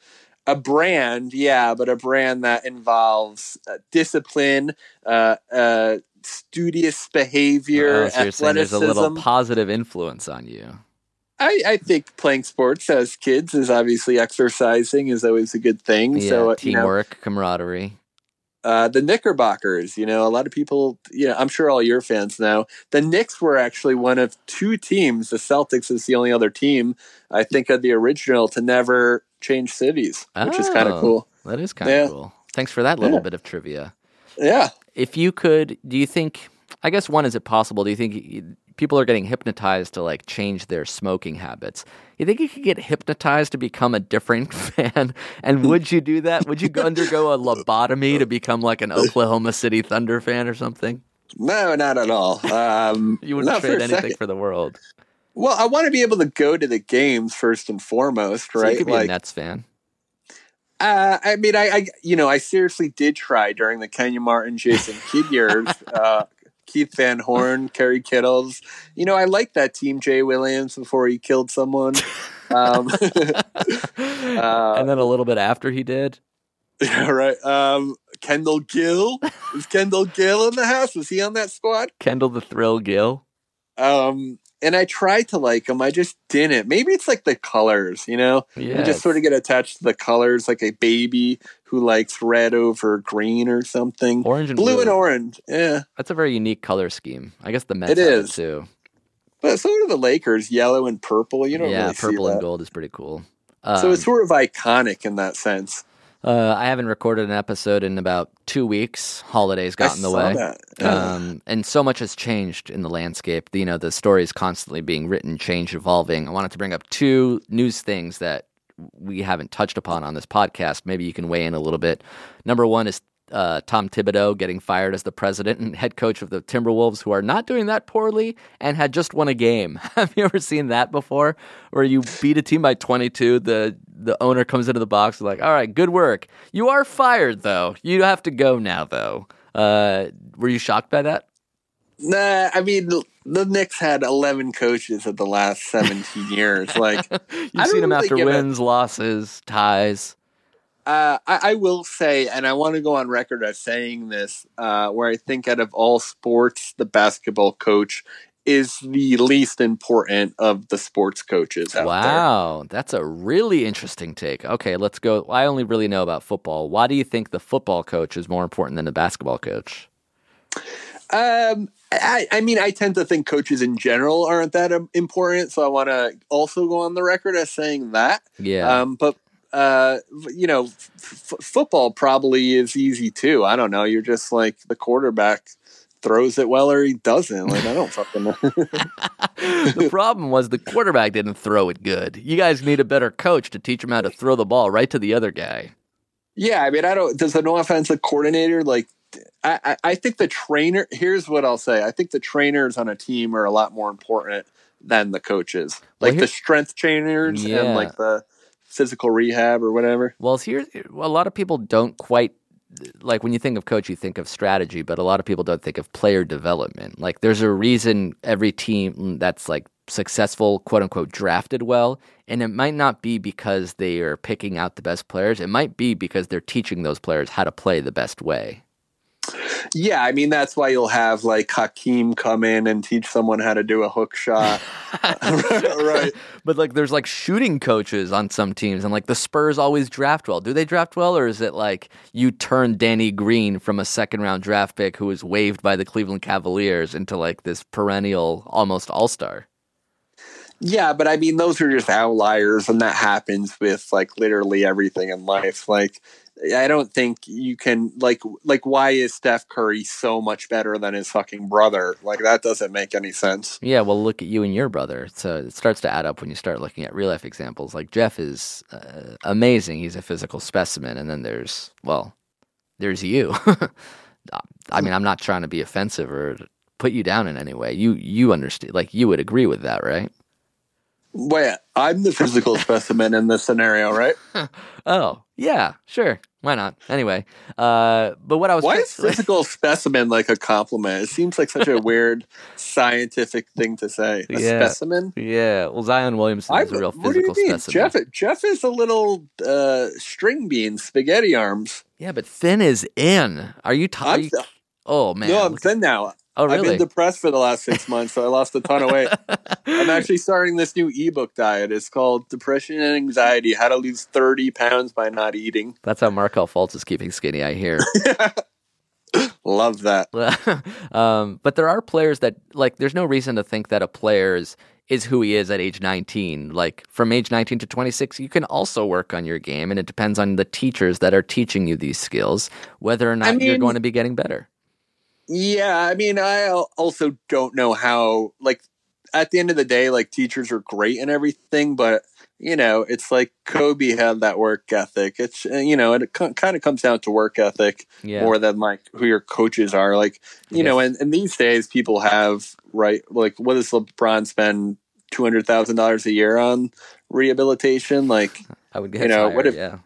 a brand, yeah, but a brand that involves uh, discipline, uh, uh, studious behavior, Oh, so you're saying there's a little positive influence on you. I, I think playing sports as kids is obviously exercising is always a good thing. Yeah, so you know, teamwork, camaraderie. uh, the Knickerbockers, you know, a lot of people, you know, I'm sure all your fans know the Knicks were actually one of two teams. The Celtics is the only other team I think of the original to never change cities, which is kind Oh. of cool. That is kind of Yeah. cool. Thanks for that little Yeah. bit of trivia. Yeah. If you could do you think i guess one is it possible do you think people are getting hypnotized to like change their smoking habits you think you could get hypnotized to become a different (laughs) fan and would you do that would you go undergo a lobotomy to become like an oklahoma city thunder fan or something No, not at all. Um, (laughs) you wouldn't not for trade anything second. for the world Well, I want to be able to go to the games first and foremost, so you right? could be like, a nets fan Uh, I mean, I, I, you know, I seriously did try during the Kenyon Martin, Jason Kidd years. (laughs) Uh, Keith Van Horn, Kerry Kittles. You know, I liked that team. Jay Williams before he killed someone. Um, (laughs) uh, and then a little bit after he did. (laughs) yeah, right. Um, Kendall Gill is Kendall Gill in the house? Was he on that squad? Kendall the Thrill Gill. Um, and I tried to like them. I just didn't. Maybe it's like the colors, you know. Yeah. You just sort of get attached to the colors, like a baby who likes red over green or something. Orange and blue blue. and orange, yeah. That's a very unique color scheme. I guess the Mets It is. too. But so do the Lakers, yellow and purple. You don't yeah, really purple and gold is pretty cool. so Um, it's sort of iconic in that sense. Uh, I haven't recorded an episode in about two weeks. Holidays got I in the way. Yeah. Um, and so much has changed in the landscape. You know, the story is constantly being written, changed, evolving. I wanted to bring up two news things that we haven't touched upon on this podcast. Maybe you can weigh in a little bit. Number one is uh, Tom Thibodeau getting fired as the president and head coach of the Timberwolves, who are not doing that poorly and had just won a game. (laughs) Have you ever seen that before? Where you beat a team by 22, the the owner comes into the box and like, all right, good work. You are fired though. You have to go now though. Uh, were you shocked by that? Nah, I mean the, Knicks had eleven coaches at the last seventeen years. Like (laughs) You've seen don't really after wins, losses, ties. Uh, I, I will say, and I want to go on record as saying this, uh, where I think out of all sports, the basketball coach is the least important of the sports coaches out there. Wow, that's a really interesting take. Okay, let's go. I only really know about football. Why do you think the football coach is more important than the basketball coach? Um, I, I mean, I tend to think coaches in general aren't that um, important, so I want to also go on the record as saying that. Yeah. Um, but uh, you know, f- football probably is easy too. I don't know. You're just like the quarterback throws it well or he doesn't. Like I don't fucking know. (laughs) the problem was the quarterback didn't throw it good. You guys need a better coach to teach him how to throw the ball right to the other guy. Yeah, I mean, I don't. Does an offensive coordinator like? I, I I think the trainer. Here's what I'll say. I think the trainers on a team are a lot more important than the coaches. Well, Like here- the strength trainers Yeah. and like the physical rehab or whatever. Well, here a lot of people don't quite like when you think of coach, you think of strategy, but a lot of people don't think of player development. Like there's a reason every team that's like successful, quote unquote, drafted well, and it might not be because they are picking out the best players. It might be because they're teaching those players how to play the best way. Yeah, I mean that's why you'll have like Hakeem come in and teach someone how to do a hook shot. (laughs) (laughs) right. But like there's like shooting coaches on some teams and like the Spurs always draft well. Do they draft well or is it like you turn Danny Green from a second round draft pick who was waived by the Cleveland Cavaliers into like this perennial almost all-star? Yeah, but I mean those are just outliers, and that happens with like literally everything in life. Like I don't think you can like like why is Steph Curry so much better than his fucking brother? Like that doesn't make any sense. Yeah, well look at you and your brother. So it starts to add up when you start looking at real life examples. Like Jeff is uh, amazing. He's a physical specimen and then there's well, there's you. (laughs) I mean, I'm not trying to be offensive or put you down in any way. You you understand like you would agree with that, right? Wait, I'm the physical specimen in this scenario, right? (laughs) Oh, yeah, sure. Why not? Anyway, uh, but what I was Why is physical (laughs) specimen like a compliment? It seems like such a (laughs) weird scientific thing to say. A Yeah. specimen? yeah, well, Zion Williamson is a real what do you physical specimen. Jeff, Jeff is a little uh, string bean, spaghetti arms. Yeah, but thin is in. Are you tired? Oh man. no, I'm look- thin now. Oh I've been depressed for the last six months, so I lost a ton of weight. I'm (laughs) actually starting this new ebook diet. It's called Depression and Anxiety: How to Lose 30 Pounds by Not Eating. That's how Markelle Fultz is keeping skinny. I hear. (laughs) Love that. (laughs) um, but there are players that like. There's no reason to think that a player is is who he is at age 19. Like from age 19 to 26, you can also work on your game, and it depends on the teachers that are teaching you these skills whether or not you're going to be getting better. Yeah, I mean, I also don't know how. Like, at the end of the day, like teachers are great and everything, but you know, it's like Kobe had that work ethic. It's uh, you know, it kind of comes down to work ethic Yeah. more than like who your coaches are. Like, you know, and, and these days people have right. Like, what does LeBron spend two hundred thousand dollars a year on rehabilitation? Like, I would guess you know, higher, what if- yeah.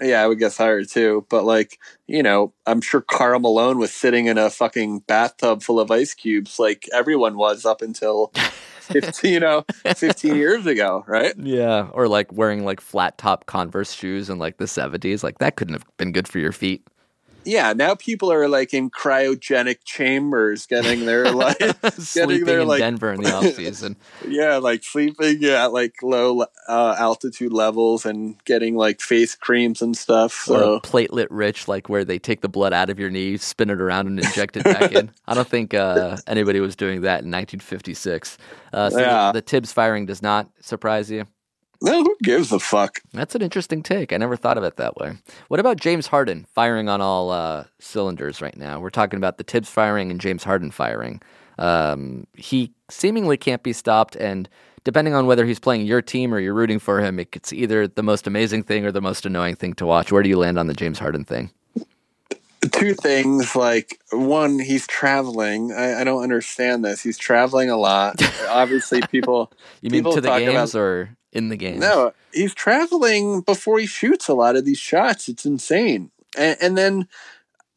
Yeah, I would guess higher too. But like, you know, I'm sure Karl Malone was sitting in a fucking bathtub full of ice cubes, like everyone was up until, (laughs) 15, you know, 15 years ago, right? Yeah, or like wearing like flat top Converse shoes in like the 70s. Like that couldn't have been good for your feet. Yeah, now people are like in cryogenic chambers, getting their (laughs) like, Sleeping their, in like- Denver in the (laughs) off season. yeah, like sleeping at like low uh, altitude levels and getting like face creams and stuff. or So platelet rich, like where they take the blood out of your knee, spin it around, and inject it back in. I don't think uh, anybody was doing that in 1956. Uh, so the- Yeah. the, Thibs firing does not surprise you. No, who gives a fuck? That's an interesting take. I never thought of it that way. What about James Harden firing on all uh, cylinders right now? We're talking about the Thibs firing and James Harden firing. Um, he seemingly can't be stopped, and depending on whether he's playing your team or you're rooting for him, it's either the most amazing thing or the most annoying thing to watch. Where do you land on the James Harden thing? two things like one he's traveling I, I don't understand this he's traveling a lot (laughs) obviously people You mean people to the games about- or in the game. no he's traveling before he shoots a lot of these shots. It's insane. And, and then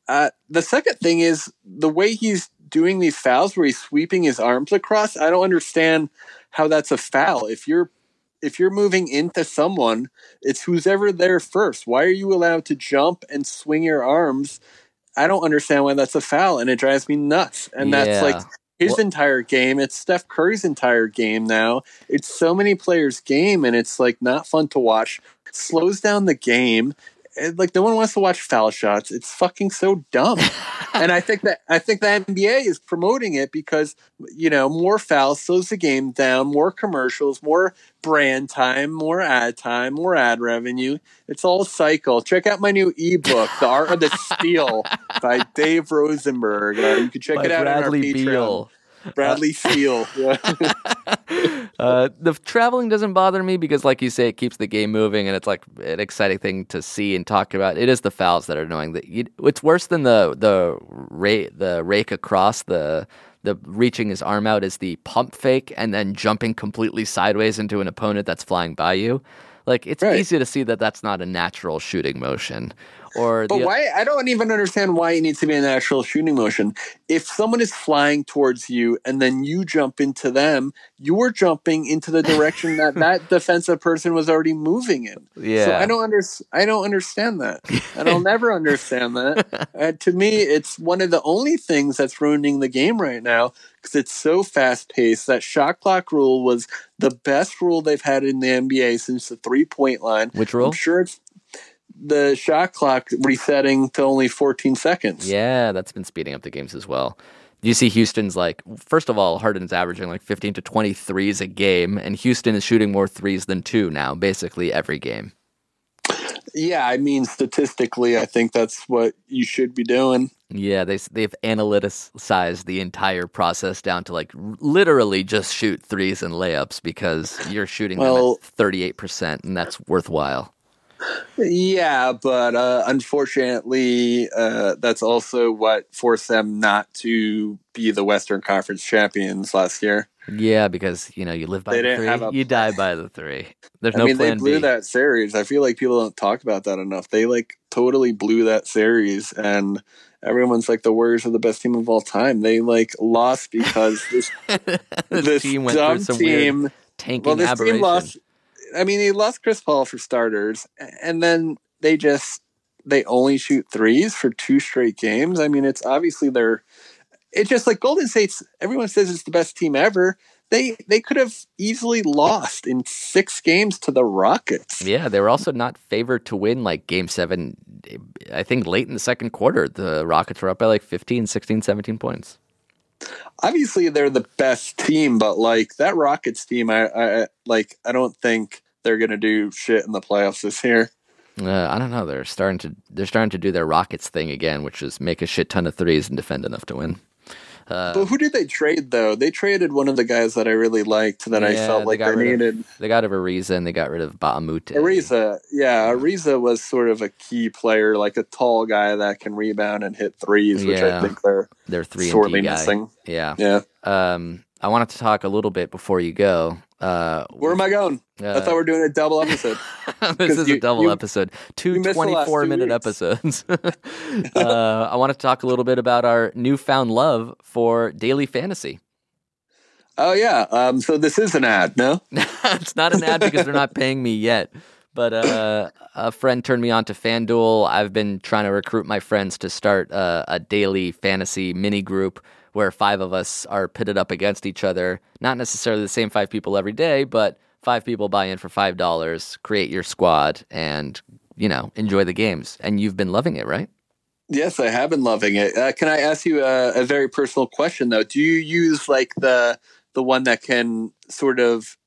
uh, the second thing is the way he's doing these fouls where he's sweeping his arms across. I don't understand how that's a foul. If you're if you're moving into someone it's who's ever there first. Why are you allowed to jump and swing your arms? I don't understand why that's a foul and it drives me nuts. And that's Yeah. like his Well- entire game it's steph curry's entire game now. It's so many players game and it's like not fun to watch. It slows down the game like no one wants to watch foul shots. It's fucking so dumb. (laughs) And i think that i think the nba is promoting it because you know more fouls slows the game down more commercials more brand time more ad time more ad revenue. It's all cycle. Check out my new ebook the art of the steal by (laughs) dave rosenberg. Uh, you can check By it out Bradley on our patreon. Beal. Bradley steele. (laughs) (laughs) Uh, the traveling doesn't bother me because, like you say, it keeps the game moving and it's like an exciting thing to see and talk about. It is the fouls that are annoying. That it's worse than the the rake the rake across the the reaching his arm out is the pump fake and then jumping completely sideways into an opponent that's flying by you. Like it's Right. easy to see that that's not a natural shooting motion. Or But why? I don't even understand why it needs to be a natural shooting motion. If someone is flying towards you and then you jump into them, you're jumping into the direction that (laughs) that defensive person was already moving in. Yeah, So I don't under, I don't understand that, and I'll never understand that. (laughs) Uh, to me, it's one of the only things that's ruining the game right now because it's so fast paced. That shot clock rule was the best rule they've had in the NBA since the three point line. which rule? I'm sure it's the shot clock resetting to only 14 seconds. Yeah, that's been speeding up the games as well. You see Houston's like, first of all, Harden's averaging like 15 to 20 threes a game, and Houston is shooting more threes than two now, basically every game. Yeah, I mean, statistically, I think that's what you should be doing. Yeah, they, they've analyticized the entire process down to like literally just shoot threes and layups because you're shooting Well- them at 38%, and that's worthwhile. Yeah, but uh, unfortunately, uh, that's also what forced them not to be the Western Conference champions last year. Yeah, because, you know, you live by They the three, a- you die by the three. There's no. I no mean, they blew B. that series. I feel like people don't talk about that enough. They like totally blew that series, and everyone's like the Warriors are the best team of all time. They like lost because this (laughs) this this team went dumb through some team. weird tanking well, this aberration. team lost. I mean, they lost Chris Paul for starters, and then they just they only shoot threes for two straight games. I mean, it's obviously they're. It's just like Golden State's. Everyone says it's the best team ever. They they could have easily lost in six games to the Rockets. Yeah, they were also not favored to win like game seven. I think late in the second quarter, the Rockets were up by like 15, 16, 17 points. Obviously, they're the best team, but like that Rockets team, I, I like. I don't think they're gonna do shit in the playoffs this year. Uh, I don't know. They're starting to they're starting to do their Rockets thing again, which is make a shit ton of threes and defend enough to win. Uh, But who did they trade though? They traded one of the guys that I really liked that I felt like they rid of- needed. they got rid of Ariza and they got rid of Mbah a Moute. Ariza, yeah, Ariza was sort of a key player, like a tall guy that can rebound and hit threes, which Yeah. I think they're They're three sorely and D guy. missing. Yeah. Yeah, Um, I wanted to talk a little bit before you go. Uh, Where am I going? I uh, thought we were doing a double episode. (laughs) this is you- a double you- episode. Two you missed the last 24 two minute weeks. episodes. (laughs) (laughs) uh, I want to talk a little bit about our newfound love for daily fantasy. oh yeah. Um, so this is an ad, no? it's not an ad because they're not paying me yet. But uh, a friend turned me on to FanDuel. I've been trying to recruit my friends to start uh, a daily fantasy mini group where five of us are pitted up against each other. Not necessarily the same five people every day, but five people buy in for five dollars, create your squad, and you know enjoy the games. And you've been loving it, right? Yes, I have been loving it. Uh, can I ask you a, a very personal question though? Do you use like the the one that can sort of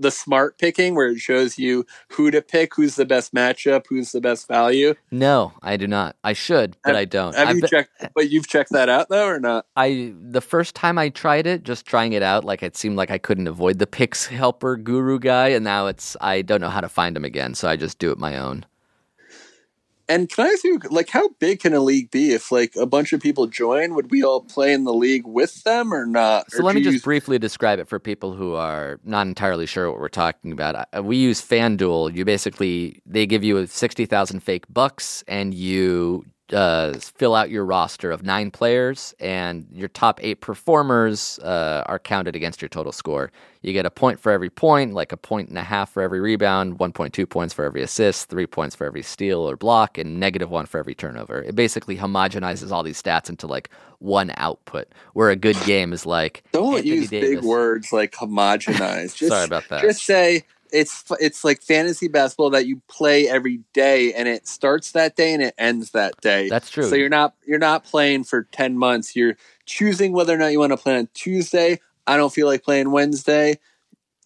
the smart picking where it shows you who to pick, who's the best matchup, who's the best value? No, I do not. I should, but I don't. Have I've you been- checked? But you've checked that out though, or not? I the first time I tried it, just trying it out, like it seemed like I couldn't avoid the picks helper guru guy, and now it's I don't know how to find him again, so I just do it my own. And can I ask you, like, how big can a league be? If like a bunch of people join, would we all play in the league with them or not? So Or let me just use- briefly describe it for people who are not entirely sure what we're talking about. We use FanDuel. You basically they give you sixty thousand fake bucks, and you uh, fill out your roster of nine players, and your top eight performers uh, are counted against your total score. You get a point for every point, like a point and a half for every rebound, one point two points for every assist, three points for every steal or block, and negative one for every turnover. It basically homogenizes all these stats into like one output, where a good game is like Don't Anthony use big words like homogenize. (laughs) Just, Sorry about that. Just say it's it's like fantasy basketball that you play every day, and it starts that day and it ends that day. That's true. So you're not you're not playing for ten months. You're choosing whether or not you want to play on Tuesday. I don't feel like playing Wednesday.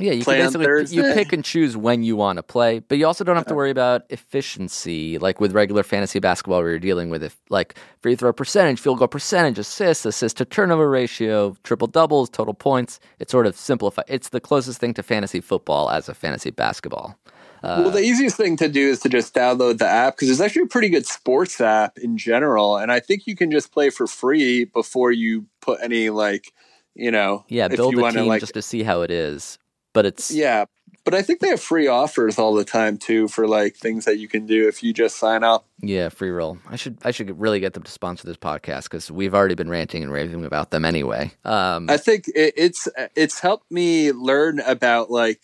Yeah, you play can basically you pick and choose when you want to play, but you also don't have to worry about efficiency like with regular fantasy basketball where you're dealing with if like free throw percentage, field goal percentage, assists, assist to turnover ratio, triple doubles, total points. It sort of simplified. It's the closest thing to fantasy football as a fantasy basketball. Uh, well, the easiest thing to do is to just download the app because there's actually a pretty good sports app in general, and I think you can just play for free before you put any like, you know, yeah, if build you a wanna, team like, just to see how it is. But it's Yeah, but I think they have free offers all the time too for like things that you can do if you just sign up. Yeah, free roll. I should I should really get them to sponsor this podcast because we've already been ranting and raving about them anyway. Um, I think it, it's it's helped me learn about like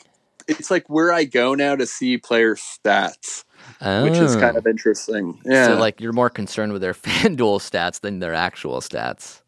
it's like where I go now to see player stats, which is oh. kind of interesting. Yeah. So like you're more concerned with their (laughs) FanDuel stats than their actual stats.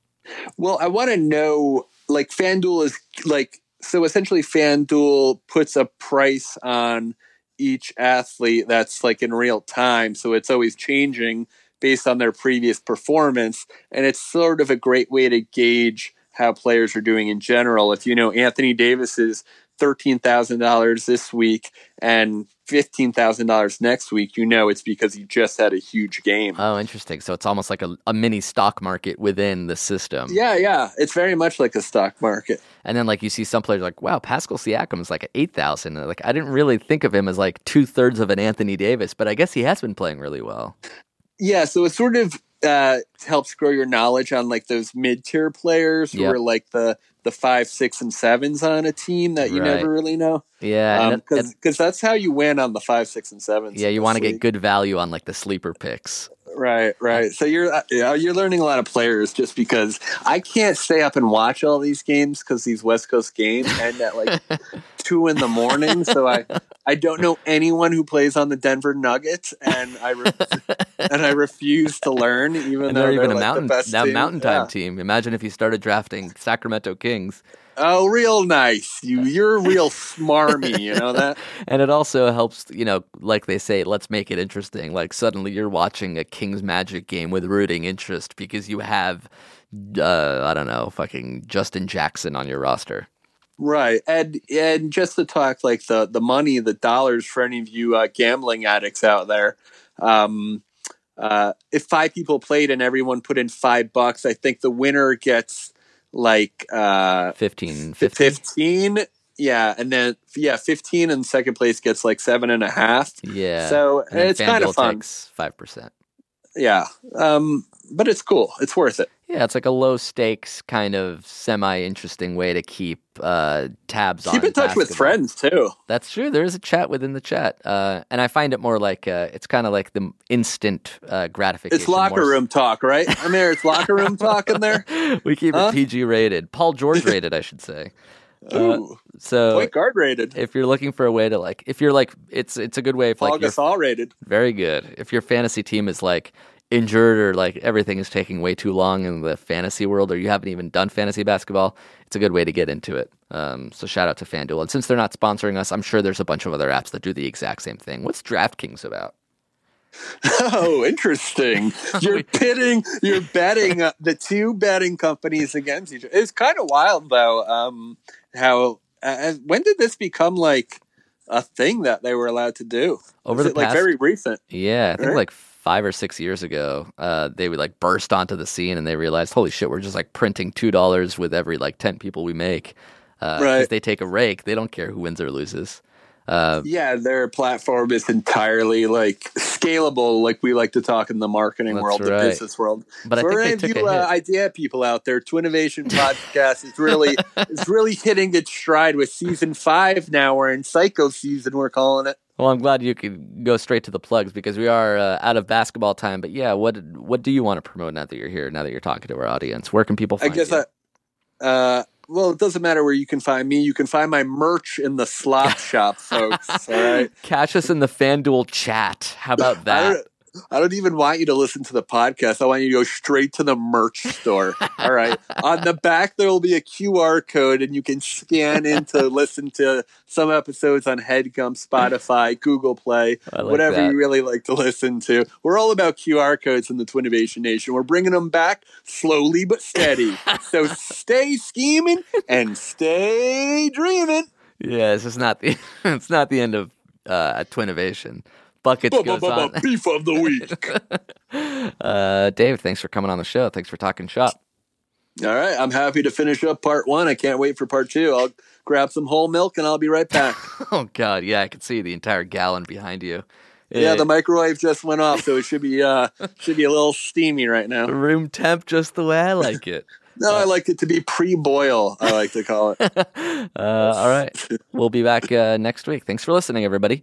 well, I want to know like FanDuel is like so essentially FanDuel puts a price on each athlete that's like in real time, so it's always changing based on their previous performance, and it's sort of a great way to gauge how players are doing in general. If you know Anthony Davis is thirteen thousand dollars this week and fifteen thousand dollars next week, you know it's because he just had a huge game. Oh, interesting. So it's almost like a, a mini stock market within the system. yeah, yeah, it's very much like a stock market. And then like you see some players like, wow, Pascal Siakam is like at eight thousand. Like I didn't really think of him as like two thirds of an Anthony Davis, but I guess he has been playing really well. Yeah, so it sort of uh, helps grow your knowledge on like those mid tier players who are like the the five, six, and sevens on a team that you Right. never really know. Yeah, Because and- that's how you win on the five, six, and sevens. yeah, you want to get good value on like the sleeper picks. Right, right. So you're uh, you're learning a lot of players just because I can't stay up and watch all these games because these West Coast games end at like (laughs) two in the morning. So I (laughs) I don't know anyone who plays on the Denver Nuggets, and I re- (laughs) and I refuse to learn, even And though they're even a like, mountain now team. mountain time Yeah. team. Imagine if you started drafting Sacramento Kings. Oh, real nice. You you're real smarmy. You know that. (laughs) And it also helps, you know, like they say, let's make it interesting. Like suddenly you're watching a Kings Magic game with rooting interest because you have, uh, I don't know, fucking Justin Jackson on your roster. Right, and and just to talk like the the money, the dollars for any of you uh, gambling addicts out there. Um, uh, if five people played and everyone put in five bucks, I think the winner gets like uh, 15, 15. fifteen. Yeah, and then yeah, fifteen, and second place gets like seven and a half. Yeah. So it's kind of fun. 5%. Yeah. Um, but it's cool. It's worth it. Yeah, it's like a low stakes kind of semi interesting way to keep uh, tabs on. Keep in touch with friends too. That's true. There is a chat within the chat, uh, and I find it more like uh, it's kind of like the instant uh, gratification. It's locker more- room talk, right? I mean, it's locker room talk in there. (laughs) we keep Huh? it PG rated, Paul George rated, I should say. Uh, Ooh, so point guard rated. if you're looking for a way to like, if you're like, it's it's a good way if Paul like Gasol rated. very good. If your fantasy team is like injured or like everything is taking way too long in the fantasy world, or you haven't even done fantasy basketball, it's a good way to get into it. Um, so shout out to FanDuel. And since they're not sponsoring us, I'm sure there's a bunch of other apps that do the exact same thing. What's DraftKings about? Oh, interesting. (laughs) You're pitting, you're betting uh, the two betting companies against each other. It's kind of wild, though. Um, how uh, when did this become like a thing that they were allowed to do? Over the it like very recent? Yeah, I think Right? like five or six years ago, uh, they would like burst onto the scene and they realized, holy shit, we're just like printing two dollars with every like ten people we make. Uh, Right. they take a rake. They don't care who wins or loses. Uh, Yeah, their platform is entirely like scalable, like we like to talk in the marketing world, the business world. But I For think they any of took you uh, idea people out there, Twinnovation podcast is really (laughs) is really hitting its stride with season five now. We're in psycho season, we're calling it. Well, I'm glad you could go straight to the plugs because we are uh, out of basketball time. But yeah, what what do you want to promote now that you're here? Now that you're talking to our audience, where can people I find guess you? I, uh, well, it doesn't matter where you can find me. You can find my merch in the slop (laughs) shop, folks. All right. Catch us in the FanDuel chat. How about that? I don't even want you to listen to the podcast. I want you to go straight to the merch store. (laughs) All right. On the back, there will be a QR code, and you can scan in to listen to some episodes on HeadGum, Spotify, Google Play, (laughs) like whatever that. you really like to listen to. We're all about QR codes in the Twinnovation Nation. We're bringing them back slowly but steady. so (laughs) stay scheming and stay dreaming. Yeah, this is not the it's not the end of uh, Twinnovation. Buckets goes on. Beef of the week. (laughs) Uh, Dave, thanks for coming on the show. Thanks for talking shop. All right, I'm happy to finish up part one. I can't wait for part two. I'll grab some whole milk and I'll be right back. (laughs) Oh God, yeah, I can see the entire gallon behind you. yeah, Eh, the microwave just went off, so it should be uh should be a little steamy right now. room temp, just the way I like it. (laughs) No, I like it to be pre-boil. I like to call it. Uh, all right, we'll be back uh, next week. Thanks for listening, everybody.